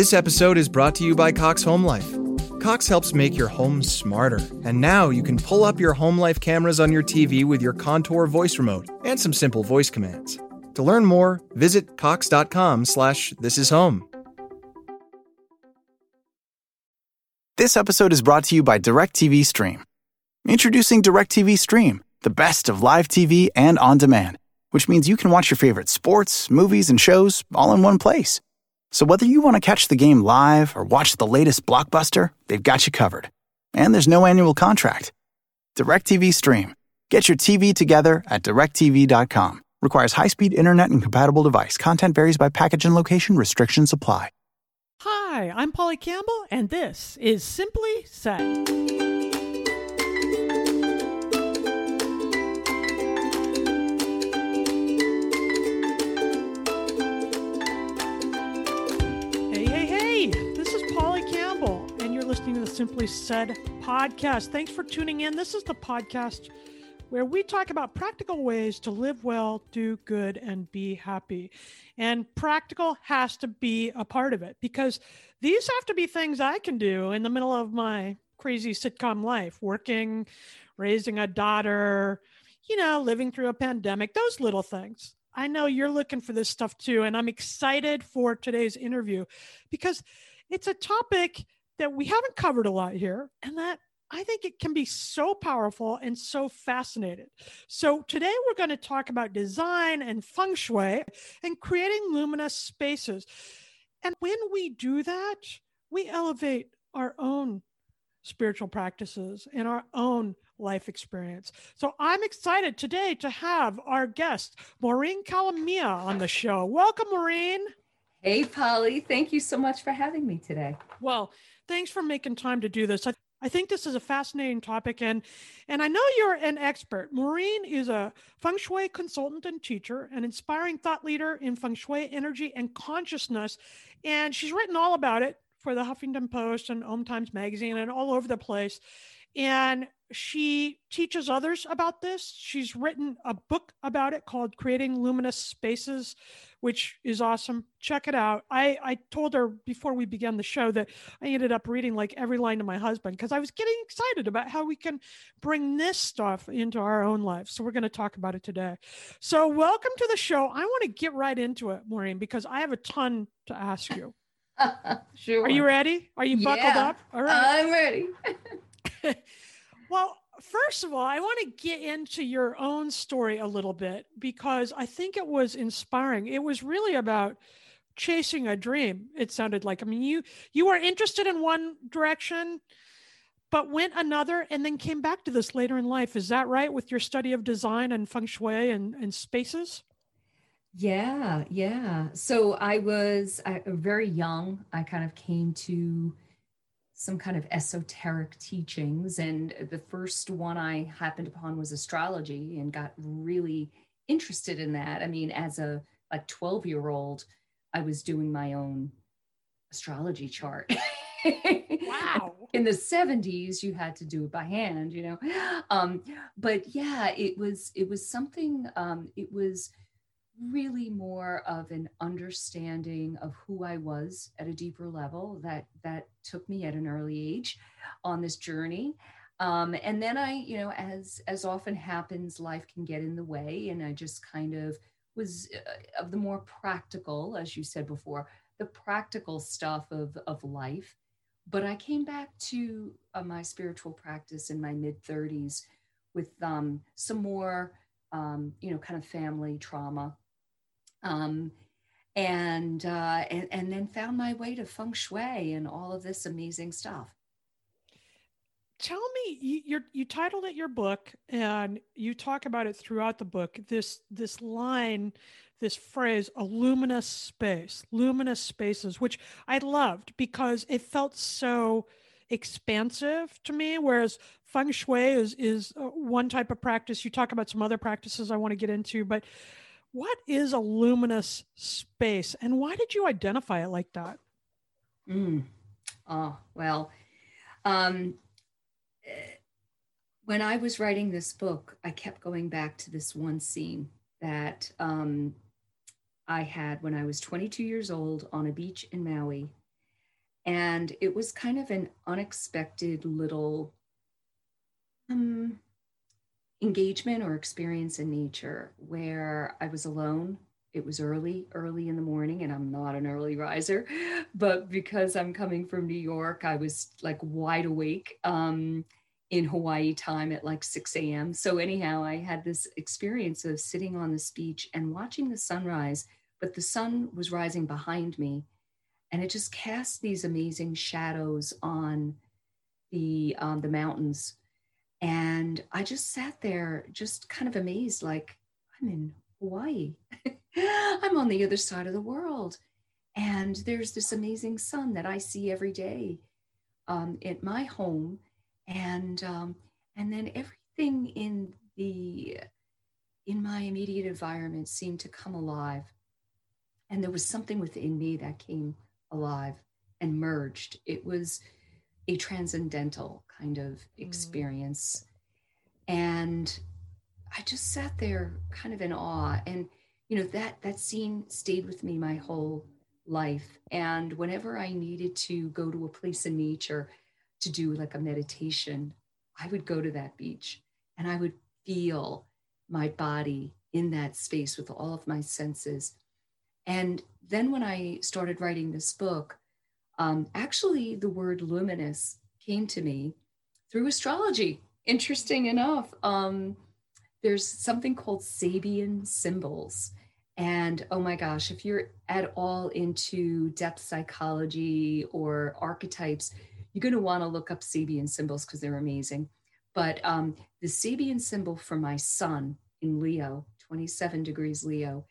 This episode is brought to you by Cox Home Life. Cox helps make your home smarter, and now you can pull up your home life cameras on your TV with your Contour voice remote and some simple voice commands. To learn more, visit cox.com/slash this is home. This episode is brought to you by DirecTV Stream. Introducing DirecTV Stream, the best of live TV and on demand, which means you can watch your favorite sports, movies, and shows all in one place. So whether you want to catch the game live or watch the latest blockbuster, they've got you covered. And there's no annual contract. DirecTV Stream. Get your TV together at directv.com. Requires high-speed internet and compatible device. Content varies by package and location. Restrictions apply. Hi, I'm Polly Campbell, and this is Simply Said. Listening to the Simply Said podcast. Thanks for tuning in. This is the podcast where we talk about practical ways to live well, do good, and be happy. And practical has to be a part of it because these have to be things I can do in the middle of my crazy sitcom life, working, raising a daughter, you know, living through a pandemic, those little things. I know you're looking for this stuff too. And I'm excited for today's interview because it's a topic that we haven't covered a lot here and that I think it can be so powerful and so fascinating. So, today we're going to talk about design and feng shui and creating luminous spaces. And when we do that, we elevate our own spiritual practices and our own life experience. So, I'm excited today to have our guest, Maureen Calamia, on the show. Welcome, Maureen. Hey, Polly. Thank you so much for having me today. Well, thanks for making time to do this. I think this is a fascinating topic, and and I know you're an expert. Maureen is a feng shui consultant and teacher, an inspiring thought leader in feng shui energy and consciousness, and she's written all about it for the Huffington Post and Om Times Magazine and all over the place. And she teaches others about this. She's written a book about it called Creating Luminous Spaces, which is awesome. Check it out. I, I told her before we began the show that I ended up reading like every line to my husband because I was getting excited about how we can bring this stuff into our own lives. So we're going to talk about it today. So, welcome to the show. I want to get right into it, Maureen, because I have a ton to ask you. sure. Are you ready? Are you buckled yeah, up? All right. I'm ready. well, first of all, I want to get into your own story a little bit because I think it was inspiring. It was really about chasing a dream. It sounded like. I mean, you you were interested in one direction but went another and then came back to this later in life. Is that right with your study of design and feng shui and, and spaces? Yeah, yeah. So I was I, very young. I kind of came to some kind of esoteric teachings. And the first one I happened upon was astrology and got really interested in that. I mean, as a like 12 year old, I was doing my own astrology chart. wow. In the 70s, you had to do it by hand, you know. Um, but yeah, it was it was something, um, it was really more of an understanding of who I was at a deeper level that that took me at an early age on this journey. Um, and then I, you know, as as often happens, life can get in the way, and I just kind of was uh, of the more practical, as you said before, the practical stuff of of life. But I came back to uh, my spiritual practice in my mid 30s with um, some more, um, you know, kind of family trauma um, and, uh, and and then found my way to feng shui and all of this amazing stuff. Tell me, you you titled it your book, and you talk about it throughout the book. This this line, this phrase, a luminous space, luminous spaces, which I loved because it felt so expansive to me. Whereas feng shui is is uh, one type of practice. You talk about some other practices I want to get into, but what is a luminous space and why did you identify it like that? Mm. Oh, well, um, when I was writing this book, I kept going back to this one scene that um, I had when I was 22 years old on a beach in Maui. And it was kind of an unexpected little um, engagement or experience in nature where I was alone. It was early, early in the morning, and I'm not an early riser, but because I'm coming from New York, I was like wide awake um, in Hawaii time at like 6 a.m. So, anyhow, I had this experience of sitting on this beach and watching the sunrise, but the sun was rising behind me, and it just cast these amazing shadows on the um, the mountains and I just sat there, just kind of amazed, like, I'm in Hawaii. I'm on the other side of the world. And there's this amazing sun that I see every day um, at my home. And um, and then everything in the in my immediate environment seemed to come alive. And there was something within me that came alive and merged. It was a transcendental kind of mm. experience. Mm. And I just sat there kind of in awe. And, you know, that that scene stayed with me my whole life. And whenever I needed to go to a place in nature to do like a meditation, I would go to that beach and I would feel my body in that space with all of my senses. And then when I started writing this book, um, actually, the word luminous came to me through astrology. Interesting enough, um, there's something called Sabian symbols. And oh my gosh, if you're at all into depth psychology or archetypes, you're going to want to look up Sabian symbols because they're amazing. But um, the Sabian symbol for my sun in Leo, 27 degrees Leo,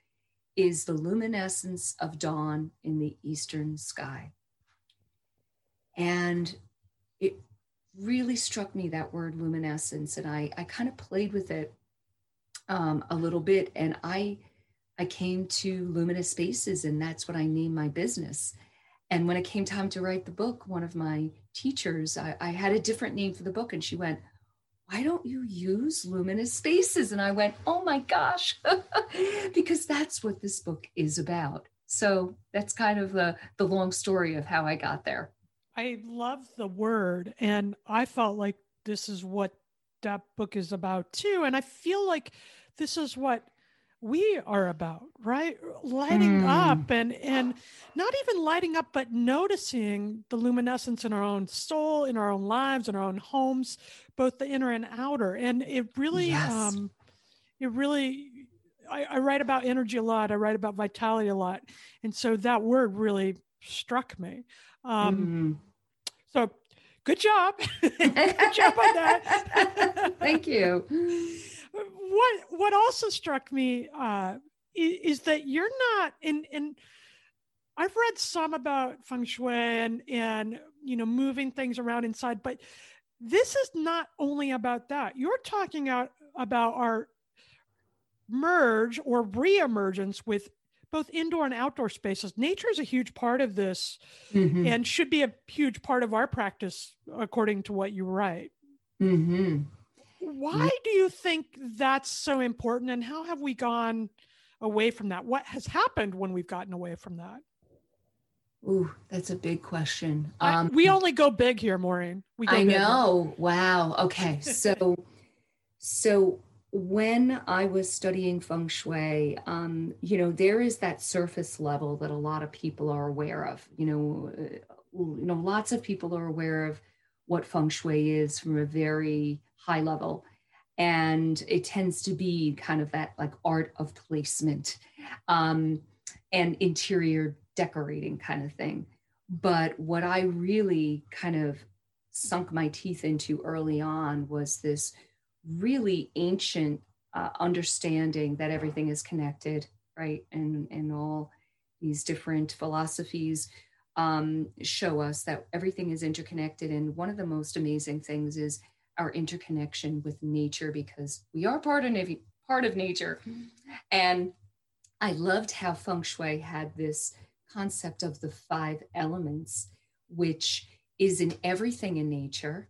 is the luminescence of dawn in the eastern sky. And it really struck me that word luminescence. And I, I kind of played with it um, a little bit. And I, I came to Luminous Spaces, and that's what I named my business. And when it came time to write the book, one of my teachers, I, I had a different name for the book, and she went, why don't you use luminous spaces? And I went, oh my gosh, because that's what this book is about. So that's kind of the, the long story of how I got there. I love the word, and I felt like this is what that book is about too. And I feel like this is what we are about, right? Lighting mm. up and and not even lighting up, but noticing the luminescence in our own soul, in our own lives, in our own homes, both the inner and outer. And it really, yes. um, it really. I, I write about energy a lot. I write about vitality a lot, and so that word really struck me. Um, mm so good job. good job on that. Thank you. What what also struck me uh, is, is, that you're not in in I've read some about feng shui and and you know moving things around inside, but this is not only about that. You're talking out about our merge or re-emergence with both indoor and outdoor spaces. Nature is a huge part of this mm-hmm. and should be a huge part of our practice, according to what you write. Mm-hmm. Why do you think that's so important? And how have we gone away from that? What has happened when we've gotten away from that? Ooh, that's a big question. Um, I, we only go big here, Maureen. We I know. Wow. Okay. So, so when I was studying feng shui, um, you know, there is that surface level that a lot of people are aware of. You know, uh, you know, lots of people are aware of what feng shui is from a very high level, and it tends to be kind of that like art of placement um, and interior decorating kind of thing. But what I really kind of sunk my teeth into early on was this really ancient uh, understanding that everything is connected, right? And, and all these different philosophies um, show us that everything is interconnected. And one of the most amazing things is our interconnection with nature because we are part of, part of nature. And I loved how feng shui had this concept of the five elements, which is in everything in nature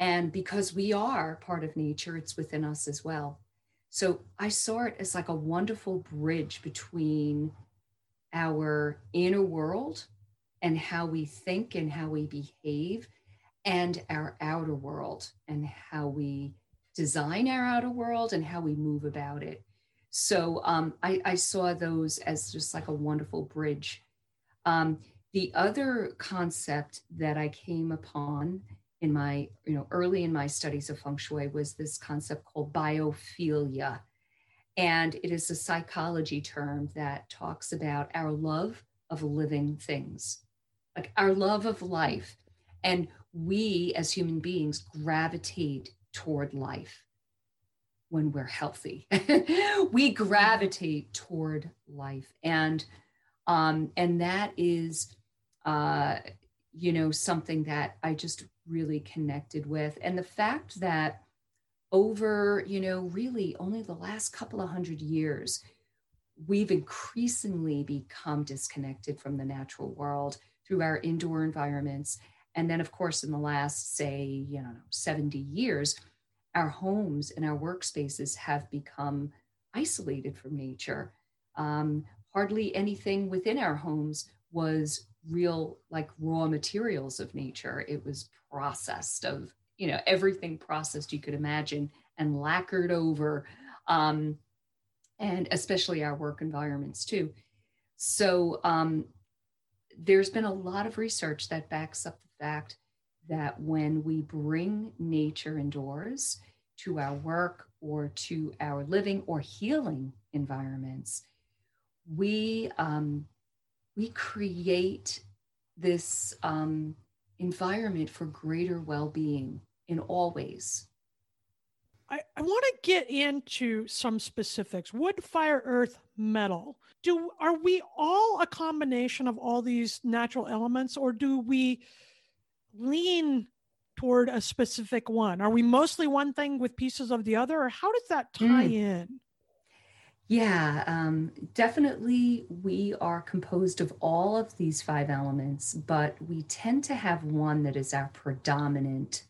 and because we are part of nature, it's within us as well. So I saw it as like a wonderful bridge between our inner world and how we think and how we behave and our outer world and how we design our outer world and how we move about it. So um, I, I, saw those as just like a wonderful bridge. Um, the other concept that I came upon in my, you know, early in my studies of feng shui was this concept called biophilia. And it is a psychology term that talks about our love of living things, like our love of life. And we as human beings gravitate toward life when we're healthy. we gravitate toward life. And um, and that is uh, you know, something that I just really connected with. And the fact that over, you know, really only the last couple of hundred years, we've increasingly become disconnected from the natural world through our indoor environments. And then, of course, in the last, say, you know, 70 years, our homes and our workspaces have become isolated from nature. Um, hardly anything within our homes was real like raw materials of nature. It was processed of you know everything processed you could imagine and lacquered over um, and especially our work environments too. So um, there's been a lot of research that backs up the fact that when we bring nature indoors to our work or to our living or healing environments we um, we create this um, environment for greater well-being in all ways I, I want to get into some specifics. Wood, fire, earth, metal. Do are we all a combination of all these natural elements, or do we lean toward a specific one? Are we mostly one thing with pieces of the other, or how does that tie mm. in? Yeah, um, definitely. We are composed of all of these five elements, but we tend to have one that is our predominant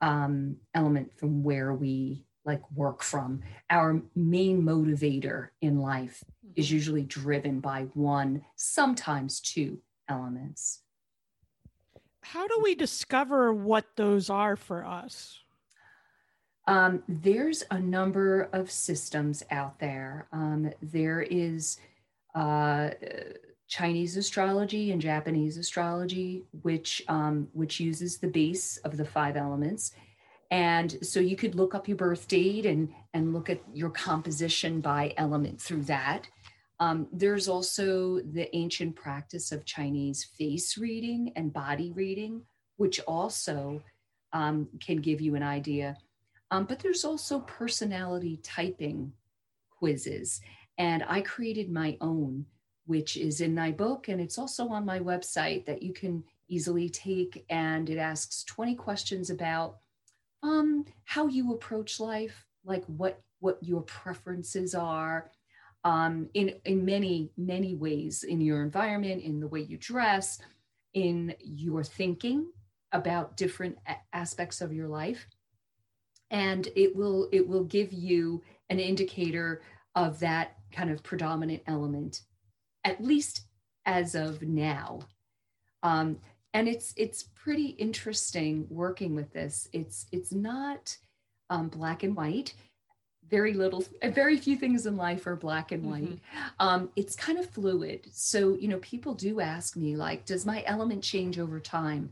um, element from where we like work from. Our main motivator in life is mm-hmm. usually driven by one, sometimes two elements. How do we discover what those are for us? Um, there's a number of systems out there. Um, there is uh, Chinese astrology and Japanese astrology, which um, which uses the base of the five elements. And so you could look up your birth date and and look at your composition by element through that. Um, there's also the ancient practice of Chinese face reading and body reading, which also um, can give you an idea um, but there's also personality typing quizzes. And I created my own, which is in my book. And it's also on my website that you can easily take. And it asks 20 questions about um, how you approach life, like what, what your preferences are. Um, in in many many ways in your environment in the way you dress in your thinking about different aspects of your life and it will it will give you an indicator of that kind of predominant element at least as of now. Um, and it's it's pretty interesting working with this. It's it's not um, black and white. Very little very few things in life are black and white. Mm-hmm. um, it's kind of fluid. So you know people do ask me like does my element change over time?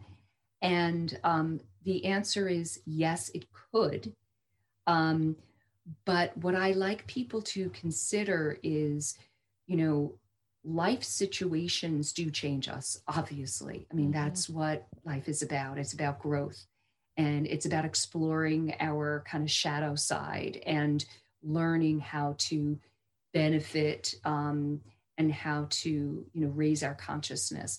And um, the answer is yes, it could. Um, but what I like people to consider is, you know, life situations do change us, obviously. I mean, mm-hmm. that's what life is about. It's about growth and it's about exploring our kind of shadow side and learning how to benefit um, and how to, you know, raise our consciousness.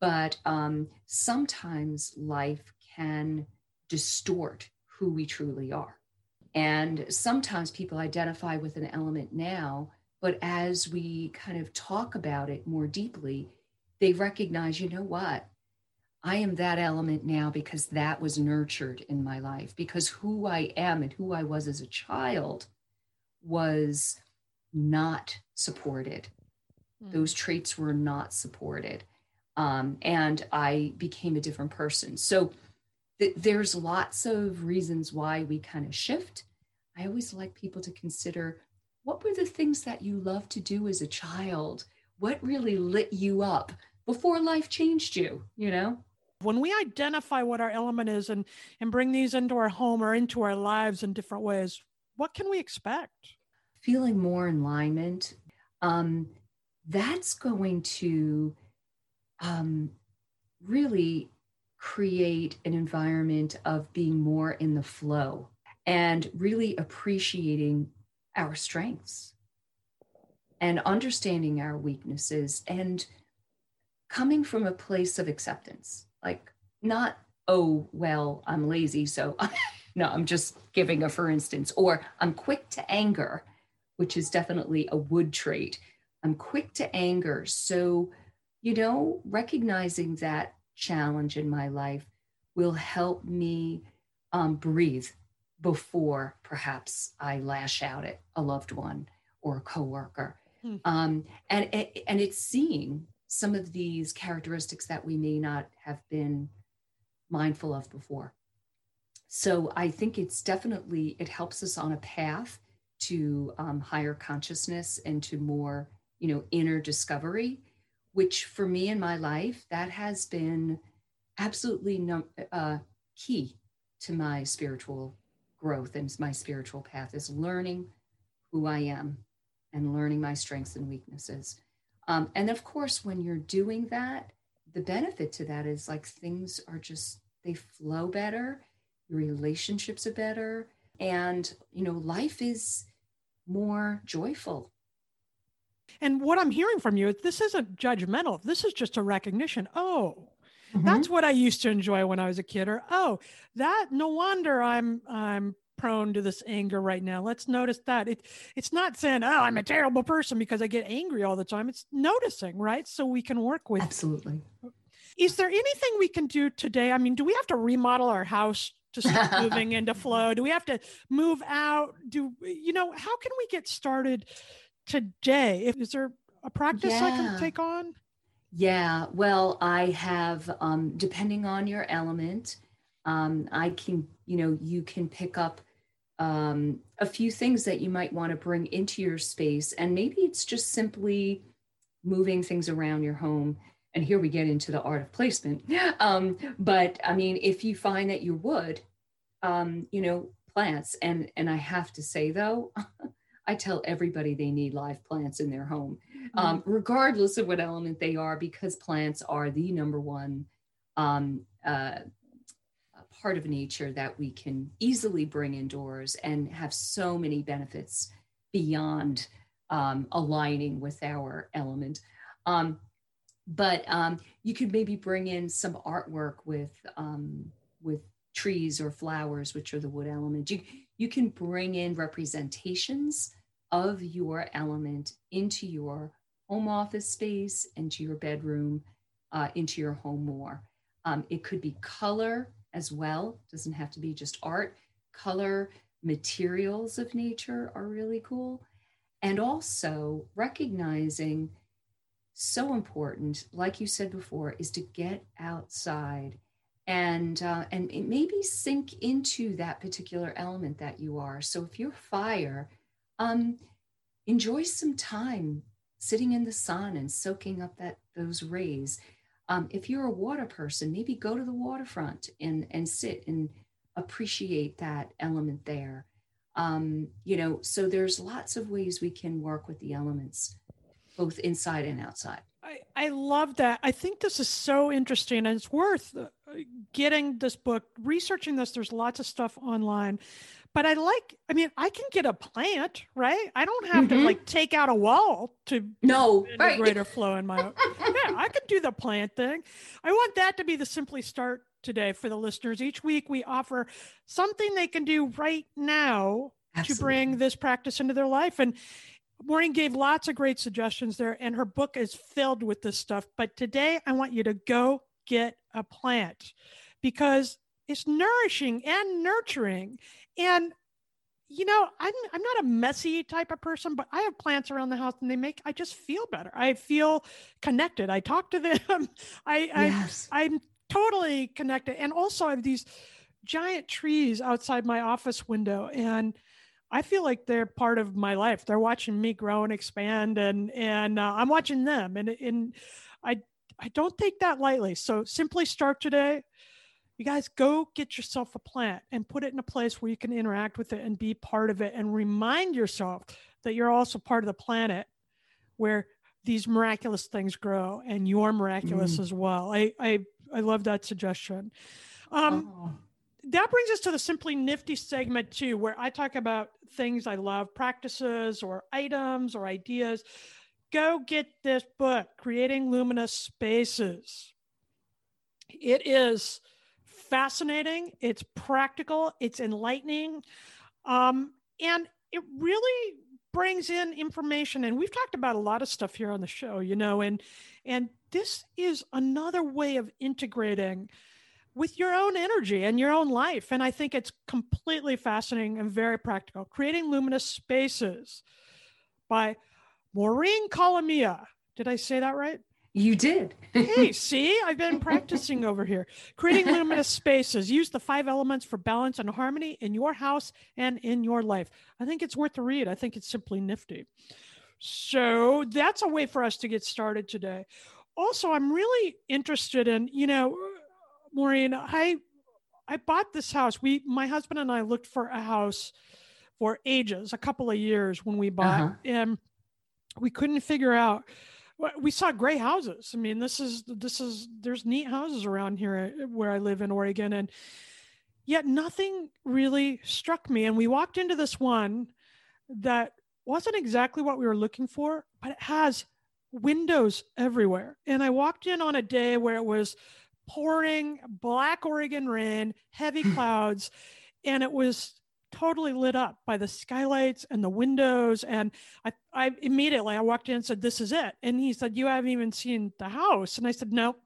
But um, sometimes life can distort who we truly are. And sometimes people identify with an element now, but as we kind of talk about it more deeply, they recognize, you know what? I am that element now because that was nurtured in my life, because who I am and who I was as a child was not supported. Mm. Those traits were not supported. um, and I became a different person. So th- there's lots of reasons why we kind of shift. I always like people to consider what were the things that you loved to do as a child? What really lit you up before life changed you, you know? When we identify what our element is and, and bring these into our home or into our lives in different ways, what can we expect? Feeling more in alignment. Um, that's going to um, really create an environment of being more in the flow and really appreciating our strengths and understanding our weaknesses and coming from a place of acceptance. Like not oh well i'm lazy so no i'm just giving a for instance or i'm quick to anger which is definitely a wood trait. I'm quick to anger so you know, recognizing that challenge in my life will help me um, breathe before perhaps I lash out at a loved one or a coworker. Hmm. Um, and, and it's seeing some of these characteristics that we may not have been mindful of before. So I think it's definitely, it helps us on a path to um, higher consciousness and to more, you know, inner discovery which for me in my life, that has been absolutely no, uh, key to my spiritual growth and my spiritual path is learning who I am and learning my strengths and weaknesses. Um, and of course, when you're doing that, the benefit to that is like things are just, they flow better, your relationships are better, and, you know, life is more joyful and what I'm hearing from you is this isn't judgmental. This is just a recognition. Oh, mm-hmm. that's what I used to enjoy when I was a kid. Or oh, that no wonder I'm I'm prone to this anger right now. Let's notice that. It it's not saying, oh, I'm a terrible person because I get angry all the time. It's noticing, right? So we can work with absolutely. Is there anything we can do today? I mean, do we have to remodel our house to start moving into flow? Do we have to move out? Do you know how can we get started today? Is there a practice yeah. I can take on? Yeah, well, I have, um, depending on your element, um, I can, you know, you can pick up um, a few things that you might want to bring into your space. And maybe it's just simply moving things around your home. And here we get into the art of placement. Um, but I mean, if you find that you would, um, you know, plants, and and I have to say though, I tell everybody they need live plants in their home, mm-hmm. um, regardless of what element they are, because plants are the number one um, uh, part of nature that we can easily bring indoors and have so many benefits beyond um, aligning with our element. Um, but um, you could maybe bring in some artwork with um, with trees or flowers, which are the wood element. You you can bring in representations of your element into your home office space, into your bedroom, uh, into your home more. Um, it could be color as well, it doesn't have to be just art. Color, materials of nature are really cool. And also recognizing so important, like you said before, is to get outside and uh, and maybe sink into that particular element that you are. So if you're fire, um, enjoy some time sitting in the sun and soaking up that those rays. Um, if you're a water person, maybe go to the waterfront and and sit and appreciate that element there. Um, you know, so there's lots of ways we can work with the elements, both inside and outside. I, I love that. I think this is so interesting and it's worth getting this book, researching this. There's lots of stuff online. But I like, I mean, I can get a plant, right? I don't have mm-hmm. to like take out a wall to no right. greater flow in my yeah, I can do the plant thing. I want that to be the simply start today for the listeners. Each week we offer something they can do right now Absolutely. to bring this practice into their life. And Maureen gave lots of great suggestions there, and her book is filled with this stuff. But today, I want you to go get a plant because it's nourishing and nurturing. And you know, I'm I'm not a messy type of person, but I have plants around the house and they make I just feel better. I feel connected. I talk to them. I, yes. I I'm totally connected. And also I have these giant trees outside my office window and I feel like they're part of my life. They're watching me grow and expand and and uh, I'm watching them and and I I don't take that lightly. So simply start today you guys go get yourself a plant and put it in a place where you can interact with it and be part of it and remind yourself that you're also part of the planet where these miraculous things grow and you're miraculous mm. as well. I, I, I love that suggestion. Um, oh. That brings us to the Simply Nifty segment, too, where I talk about things I love, practices or items or ideas. Go get this book, Creating Luminous Spaces. It is fascinating, it's practical, it's enlightening, um, and it really brings in information. And we've talked about a lot of stuff here on the show, you know, and and this is another way of integrating with your own energy and your own life. And I think it's completely fascinating and very practical. Creating Luminous Spaces by Maureen Calamia. Did I say that right? You did. hey, see, I've been practicing over here. Creating luminous spaces. Use the five elements for balance and harmony in your house and in your life. I think it's worth a read. I think it's simply nifty. So that's a way for us to get started today. Also, I'm really interested in, you know, Maureen, I I bought this house. We my husband and I looked for a house for ages, a couple of years when we bought, uh-huh. and we couldn't figure out we saw gray houses. I mean, this is this is there's neat houses around here uh, where I live in Oregon, and yet nothing really struck me. And we walked into this one that wasn't exactly what we were looking for, but it has windows everywhere. And I walked in on a day where it was pouring black Oregon rain, heavy clouds, and it was totally lit up by the skylights and the windows. And I, I immediately I walked in and said, "This is it." And he said, "You haven't even seen the house." And I said, "No,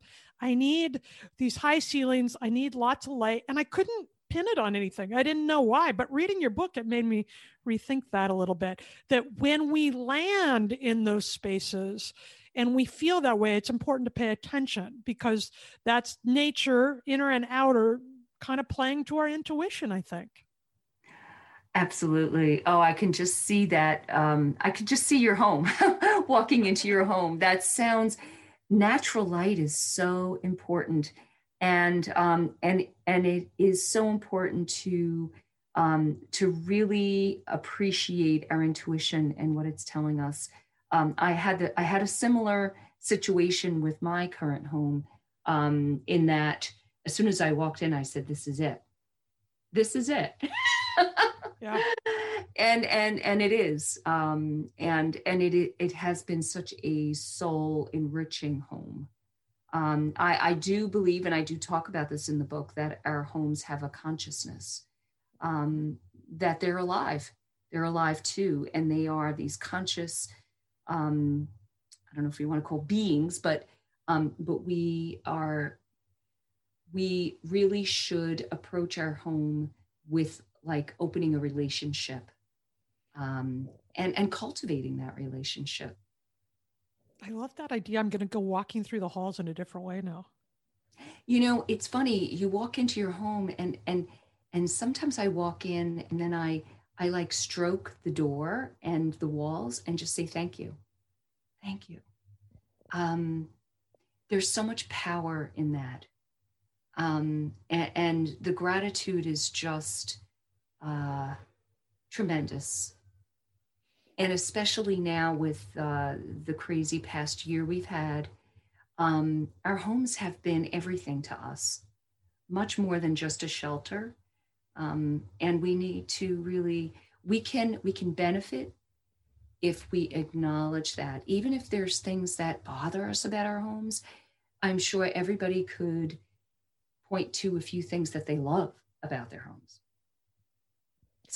I need these high ceilings. I need lots of light." And I couldn't pin it on anything. I didn't know why, but reading your book, it made me rethink that a little bit. That when we land in those spaces, and we feel that way, it's important to pay attention because that's nature, inner and outer, kind of playing to our intuition, I think. Absolutely. Oh, I can just see that. Um, I can just see your home, walking into your home. That sounds natural light is so important, and um, and and it is so important to um, to really appreciate our intuition and what it's telling us. Um, I had the, I had a similar situation with my current home, um, in that as soon as I walked in, I said, "This is it. This is it." yeah. And and and it is um and and it it has been such a soul enriching home. Um i i do believe and i do talk about this in the book that our homes have a consciousness um that they're alive. They're alive too and they are these conscious um i don't know if you want to call beings but um but we are we really should approach our home with like opening a relationship um, and and cultivating that relationship. I love that idea. I'm going to go walking through the halls in a different way now. You know it's funny you walk into your home and and and sometimes i walk in and then i i like stroke the door and the walls and just say thank you. Thank you. Um there's so much power in that. Um and, and the gratitude is just uh, tremendous. And especially now with uh, the crazy past year we've had, um, our homes have been everything to us, much more than just a shelter. Um, and we need to really, we can we can benefit if we acknowledge that. Even if there's things that bother us about our homes, I'm sure everybody could point to a few things that they love about their homes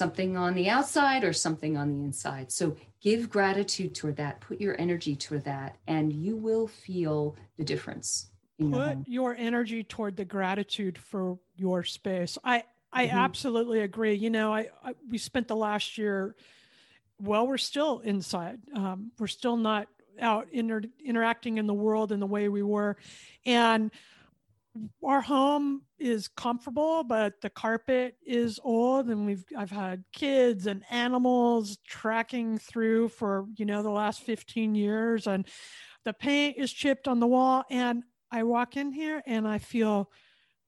something on the outside or something on the inside. So give gratitude toward that, put your energy toward that, and you will feel the difference. Put your energy toward the gratitude for your space. I I mm-hmm. absolutely agree. You know, I, I, we spent the last year. Well, we're still inside. Um, we're still not out inter- interacting in the world in the way we were, and our home is comfortable, but the carpet is old, and we've I've had kids and animals tracking through for you know the last fifteen years, and the paint is chipped on the wall, and I walk in here and I feel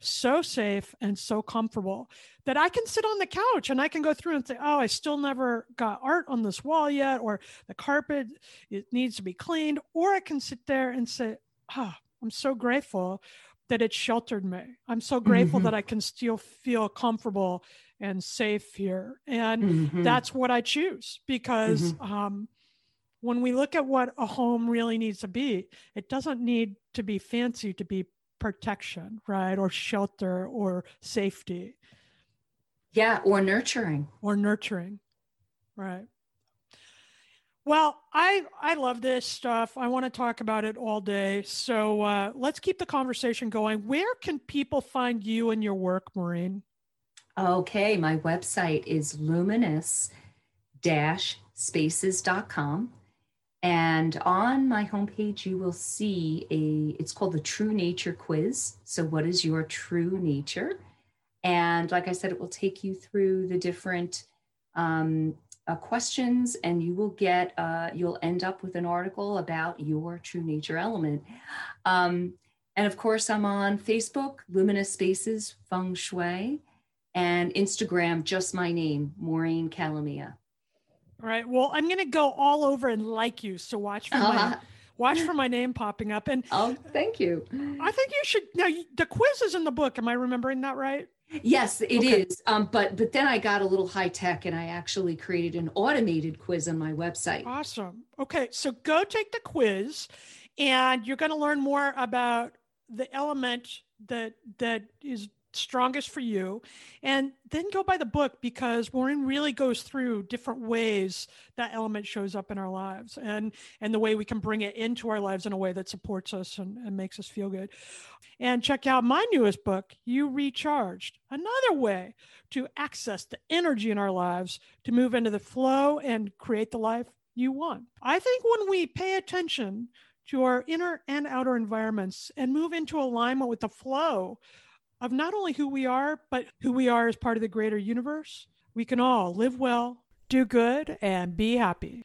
so safe and so comfortable that I can sit on the couch and I can go through and say, oh, I still never got art on this wall yet, or the carpet it needs to be cleaned, or I can sit there and say, oh, I'm so grateful that it sheltered me. I'm so grateful mm-hmm. that I can still feel comfortable and safe here. And mm-hmm. that's what I choose because mm-hmm. um, when we look at what a home really needs to be, it doesn't need to be fancy to be protection, right? Or shelter or safety. Yeah, or nurturing. Or nurturing. Right. Well, I I love this stuff. I want to talk about it all day. So uh, let's keep the conversation going. Where can people find you and your work, Maureen? Okay, my website is luminous-spaces.com. And on my homepage, you will see a, it's called the True Nature Quiz. So, what is your true nature? And like I said, it will take you through the different um, uh, questions, and you will get, uh, you'll end up with an article about your true nature element. Um, and of course, I'm on Facebook, Luminous Spaces Feng Shui, and Instagram, just my name, Maureen Calamia. All right. Well, I'm going to go all over and like you. So watch for uh-huh. my watch for my name popping up. And oh, thank you. I think you should. Now the quiz is in the book. Am I remembering that right? Yes, it okay. is. Um, but but then I got a little high tech, and I actually created an automated quiz on my website. Awesome. Okay, so go take the quiz, and you're going to learn more about the element that that is strongest for you. And then go by the book because Maureen really goes through different ways that element shows up in our lives and and the way we can bring it into our lives in a way that supports us and, and makes us feel good. And check out my newest book you recharged another way to access the energy in our lives to move into the flow and create the life you want. I think when we pay attention to our inner and outer environments and move into alignment with the flow of not only who we are, but who we are as part of the greater universe, we can all live well, do good, and be happy.